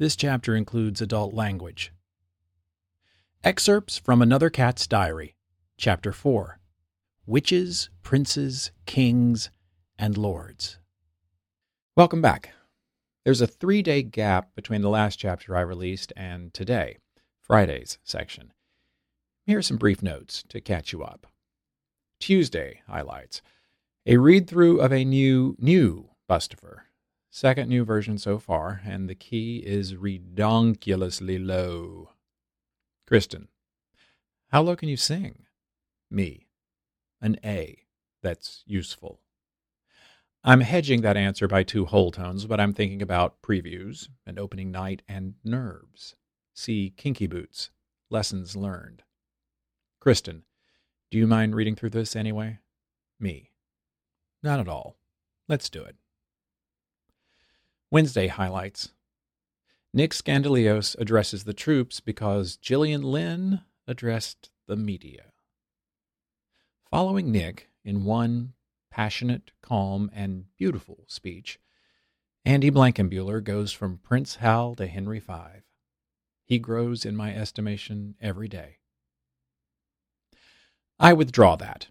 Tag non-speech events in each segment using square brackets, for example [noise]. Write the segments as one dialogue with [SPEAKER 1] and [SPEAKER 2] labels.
[SPEAKER 1] This chapter includes adult language. Excerpts from Another Cat's Diary, Chapter 4 Witches, Princes, Kings, and Lords. Welcome back. There's a three day gap between the last chapter I released and today, Friday's section. Here are some brief notes to catch you up. Tuesday highlights a read through of a new, new Bustopher. Second new version so far, and the key is redonkulously low. Kristen. How low can you sing? Me. An A. That's useful. I'm hedging that answer by two whole tones, but I'm thinking about previews and opening night and nerves. See Kinky Boots. Lessons learned. Kristen. Do you mind reading through this anyway? Me. Not at all. Let's do it. Wednesday highlights Nick Scandalios addresses the troops because Gillian Lynne addressed the media. Following Nick in one passionate, calm, and beautiful speech, Andy Blankenbuehler goes from Prince Hal to Henry V. He grows in my estimation every day. I withdraw that.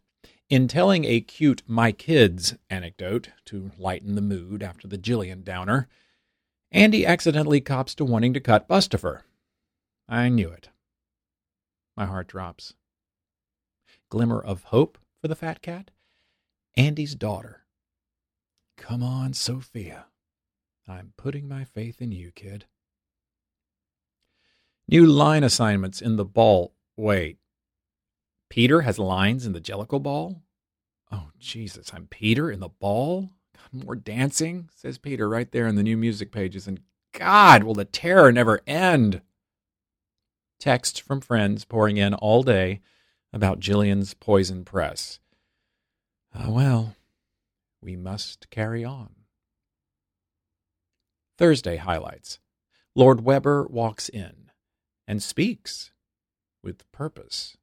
[SPEAKER 1] In telling a cute my kids anecdote to lighten the mood after the Gillian downer, Andy accidentally cops to wanting to cut Bustopher. I knew it. My heart drops. Glimmer of hope for the fat cat? Andy's daughter. Come on, Sophia. I'm putting my faith in you, kid. New line assignments in the ball. Wait. Peter has lines in the Jellicle ball? Oh, Jesus, I'm Peter in the ball? more dancing, says Peter right there in the new music pages. And God, will the terror never end? Text from friends pouring in all day about Gillian's poison press. Ah, well, we must carry on. Thursday highlights Lord Webber walks in and speaks with purpose.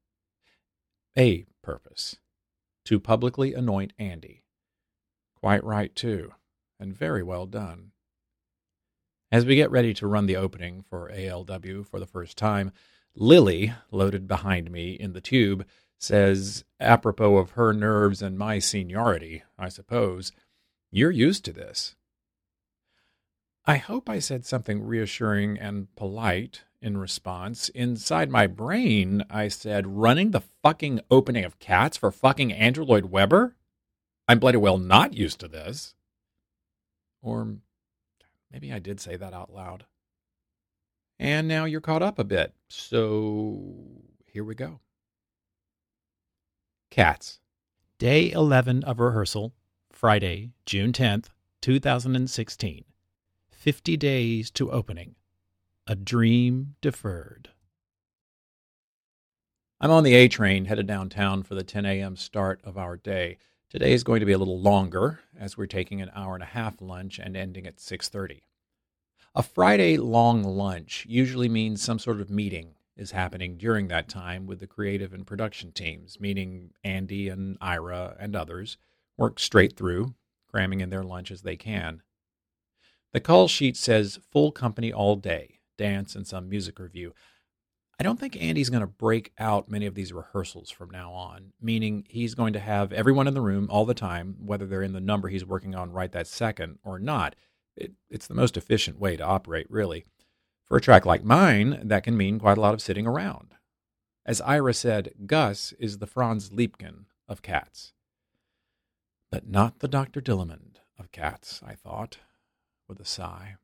[SPEAKER 1] A purpose to publicly anoint Andy. Quite right, too, and very well done. As we get ready to run the opening for ALW for the first time, Lily, loaded behind me in the tube, says, apropos of her nerves and my seniority, I suppose, you're used to this. I hope I said something reassuring and polite in response. Inside my brain, I said, running the fucking opening of Cats for fucking Andrew Lloyd Webber? I'm bloody well not used to this. Or maybe I did say that out loud. And now you're caught up a bit. So here we go. Cats. Day 11 of rehearsal, Friday, June 10th, 2016. 50 days to opening. A dream deferred. I'm on the A train headed downtown for the 10 a.m. start of our day. Today is going to be a little longer as we're taking an hour and a half lunch and ending at 6:30. A Friday long lunch usually means some sort of meeting is happening during that time with the creative and production teams, meaning Andy and Ira and others work straight through, cramming in their lunch as they can. The call sheet says full company all day, dance and some music review. I don't think Andy's going to break out many of these rehearsals from now on, meaning he's going to have everyone in the room all the time, whether they're in the number he's working on right that second or not. It, it's the most efficient way to operate, really. For a track like mine, that can mean quite a lot of sitting around. As Ira said, Gus is the Franz Liebkind of cats. But not the Dr. Dillamond of cats, I thought, with a sigh.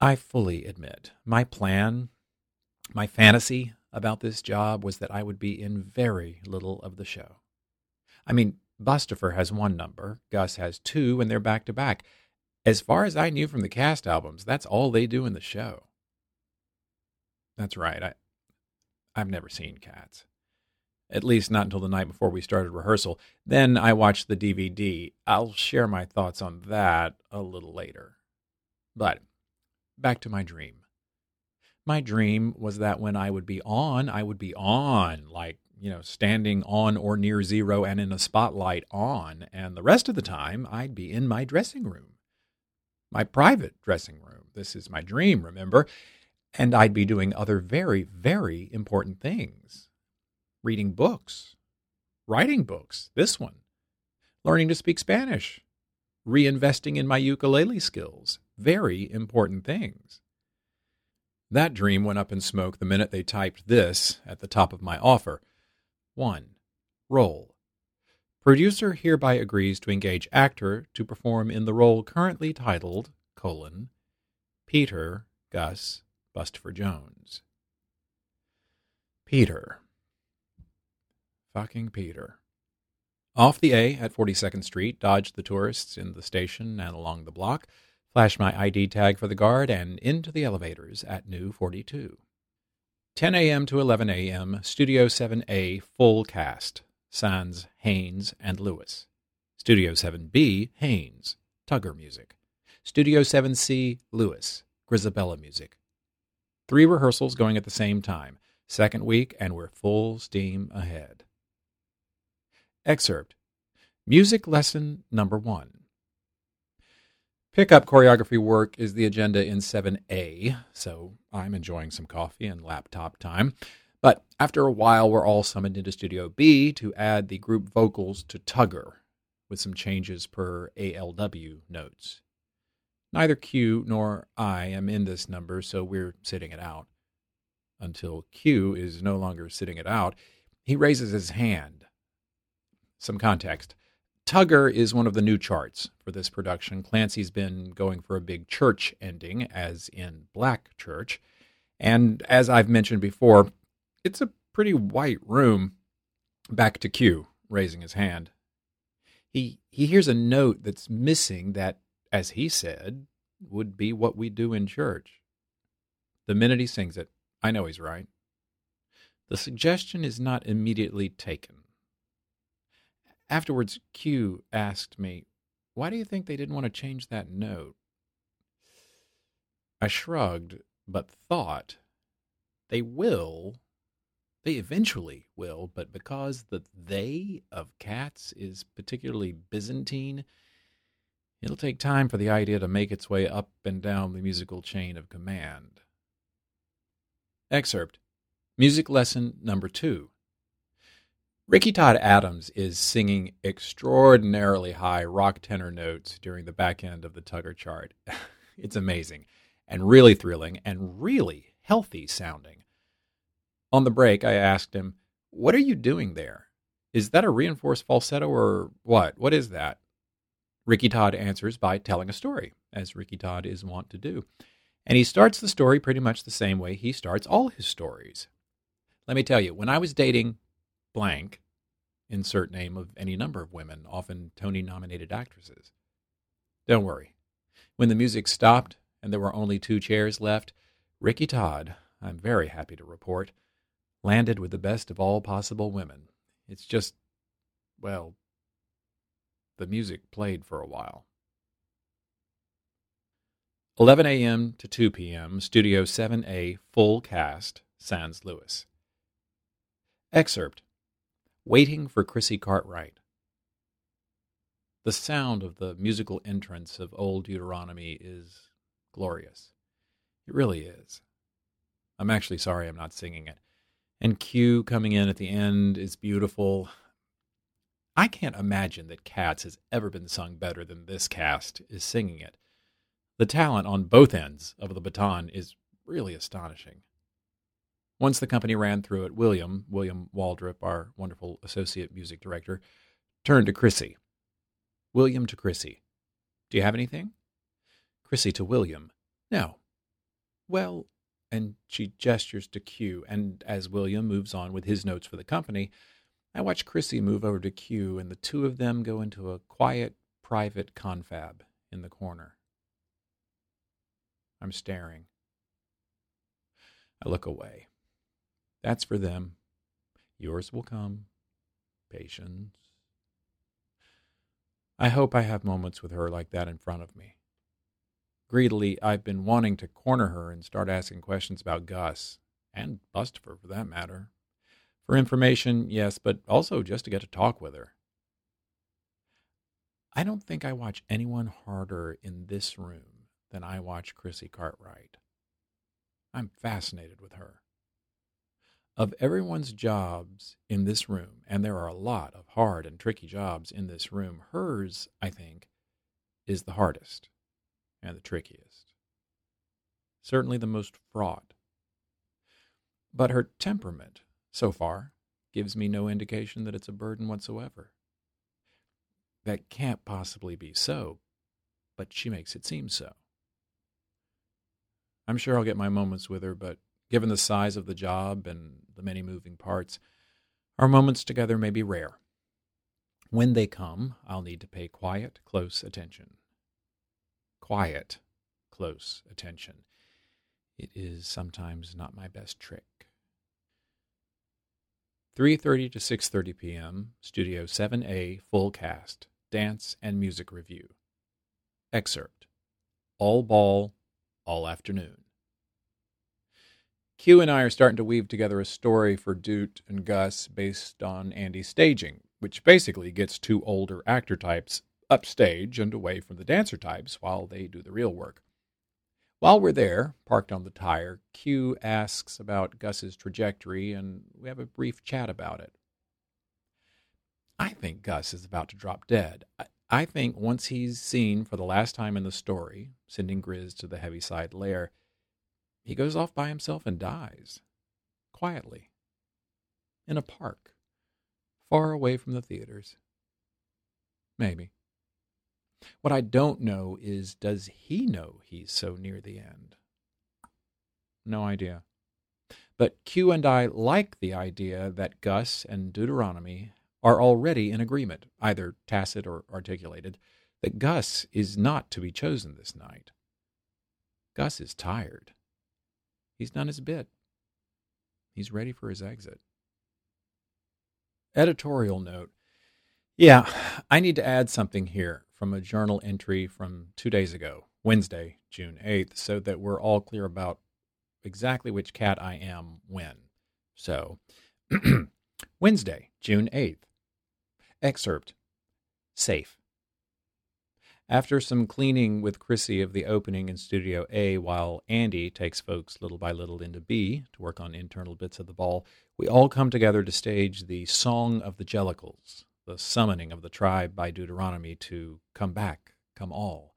[SPEAKER 1] I fully admit my plan, my fantasy about this job was that I would be in very little of the show. I mean, Bustopher has one number, Gus has two, and they're back to back. As far as I knew from the cast albums, that's all they do in the show. That's right. I I've never seen Cats. At least not until the night before we started rehearsal. Then I watched the DVD. I'll share my thoughts on that a little later. But back to my dream. My dream was that when I would be on, I would be on, like, you know, standing on or near zero and in a spotlight on. And the rest of the time, I'd be in my dressing room. my private dressing room. This is my dream, remember? And I'd be doing other very, very important things reading books, writing books, this one, learning to speak Spanish, reinvesting in my ukulele skills. Very important things. That dream went up in smoke the minute they typed this at the top of my offer. 1. Role. Producer hereby agrees to engage actor to perform in the role currently titled, colon, Peter Gus Bustopher Jones. Peter. Fucking Peter. Off the A at 42nd Street, dodged the tourists in the station and along the block, flashed my ID tag for the guard, and into the elevators at New 42. 10 a.m. to 11 a.m., Studio 7A full cast, sans Hanes and Lewis. Studio 7B, Hanes, Tugger music. Studio 7C, Lewis, Grizabella music. Three rehearsals going at the same time. Second week, and we're full steam ahead. Excerpt Music Lesson Number One. Pickup choreography work is the agenda in 7A, so I'm enjoying some coffee and laptop time. But after a while, we're all summoned into Studio B to add the group vocals to Tugger, with some changes per ALW notes. Neither Q nor I am in this number, so we're sitting it out. Until Q is no longer sitting it out, he raises his hand some context. Tugger is one of the new charts for this production. Clancy's been going for a big church ending, as in Black Church. And as I've mentioned before, it's a pretty white room. Back to Q, raising his hand. He, he hears a note that's missing that, as he said, would be what we do in church. The minute he sings it, I know he's right. The suggestion is not immediately taken. Afterwards, Q asked me, Why do you think they didn't want to change that note? I shrugged, but thought, They will. They eventually will, but because the they of cats is particularly Byzantine, it'll take time for the idea to make its way up and down the musical chain of command. Excerpt Music Lesson Number Two Ricky Todd Adams is singing extraordinarily high rock tenor notes during the back end of the Tugger chart. [laughs] it's amazing and really thrilling and really healthy sounding. On the break, I asked him, What are you doing there? Is that a reinforced falsetto or what? What is that? Ricky Todd answers by telling a story, as Ricky Todd is wont to do. And he starts the story pretty much the same way he starts all his stories. Let me tell you, when I was dating blank, insert name of any number of women, often Tony nominated actresses. Don't worry. When the music stopped and there were only two chairs left, Ricky Todd, I'm very happy to report, landed with the best of all possible women. It's just, well, the music played for a while. 11 a.m. to 2 p.m., Studio 7A, full cast, Sans Lewis. Excerpt Waiting for Chrissy Cartwright. The sound of the musical entrance of Old Deuteronomy is glorious. It really is. I'm actually sorry I'm not singing it. And Q coming in at the end is beautiful. I can't imagine that Cats has ever been sung better than this cast is singing it. The talent on both ends of the baton is really astonishing. Once the company ran through it, William, William Waldrop, our wonderful associate music director, turned to Chrissy. William to Chrissy. Do you have anything? Chrissy to William. No. Well, and she gestures to Q, and as William moves on with his notes for the company, I watch Chrissy move over to Q, and the two of them go into a quiet, private confab in the corner. I'm staring. I look away. That's for them. Yours will come. Patience. I hope I have moments with her like that in front of me. Greedily, I've been wanting to corner her and start asking questions about Gus, and Bustopher for that matter. For information, yes, but also just to get to talk with her. I don't think I watch anyone harder in this room than I watch Chrissy Cartwright. I'm fascinated with her. Of everyone's jobs in this room, and there are a lot of hard and tricky jobs in this room, hers, I think, is the hardest and the trickiest. Certainly the most fraught. But her temperament, so far, gives me no indication that it's a burden whatsoever. That can't possibly be so, but she makes it seem so. I'm sure I'll get my moments with her, but given the size of the job and the many moving parts, our moments together may be rare. When they come, I'll need to pay quiet, close attention. Quiet, close attention. It is sometimes not my best trick. 3:30 to 6:30 p.m. Studio 7A full cast dance and music review. Excerpt. All ball all afternoon. Q and I are starting to weave together a story for Doot and Gus based on Andy's staging, which basically gets two older actor types upstage and away from the dancer types while they do the real work. While we're there, parked on the tire, Q asks about Gus's trajectory, and we have a brief chat about it. I think Gus is about to drop dead. I, I think once he's seen for the last time in the story, sending Grizz to the Heaviside Layer, he goes off by himself and dies. Quietly. In a park. Far away from the theaters. Maybe. What I don't know is does he know he's so near the end? No idea. But Q and I like the idea that Gus and Deuteronomy are already in agreement, either tacit or articulated, that Gus is not to be chosen this night. Gus is tired. He's done his bit. He's ready for his exit. Editorial note. Yeah, I need to add something here from a journal entry from two days ago, Wednesday, June 8th, so that we're all clear about exactly which cat I am when. So, [clears throat] Wednesday, June 8th. Excerpt Safe. After some cleaning with Chrissy of the opening in Studio A, while Andy takes folks little by little into B to work on internal bits of the ball, we all come together to stage the Song of the Jellicles, the summoning of the tribe by Deuteronomy to come back, come all.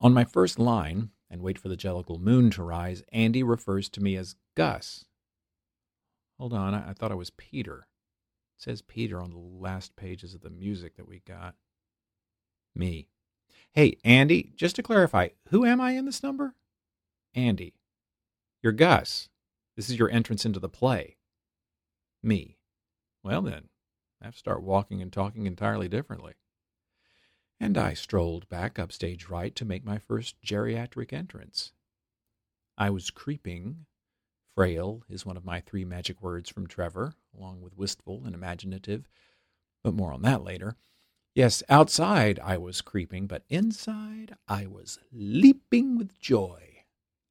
[SPEAKER 1] On my first line, and wait for the Jellicle moon to rise, Andy refers to me as Gus. Hold on, I, I thought I was Peter. It says Peter on the last pages of the music that we got. Me. Hey, Andy, just to clarify, who am I in this number? Andy. You're Gus. This is your entrance into the play. Me. Well, then, I have to start walking and talking entirely differently. And I strolled back up stage right to make my first geriatric entrance. I was creeping. Frail is one of my three magic words from Trevor, along with wistful and imaginative, but more on that later. Yes, outside I was creeping, but inside I was leaping with joy.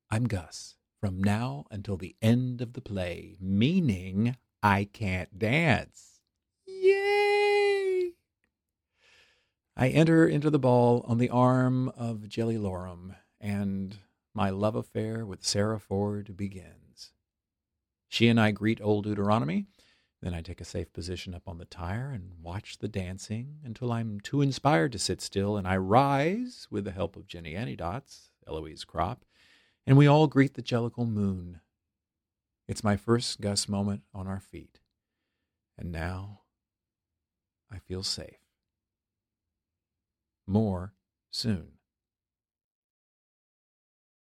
[SPEAKER 1] I'm Gus, from now until the end of the play, meaning I can't dance. Yay! I enter into the ball on the arm of Jellylorum, and my love affair with Sarah Ford begins. She and I greet old Deuteronomy. Then I take a safe position up on the tire and watch the dancing until I'm too inspired to sit still, and I rise with the help of Jennyanydots, Eloise Kropp, and we all greet the Jellicle moon. It's my first Gus moment on our feet. And now I feel safe. More soon.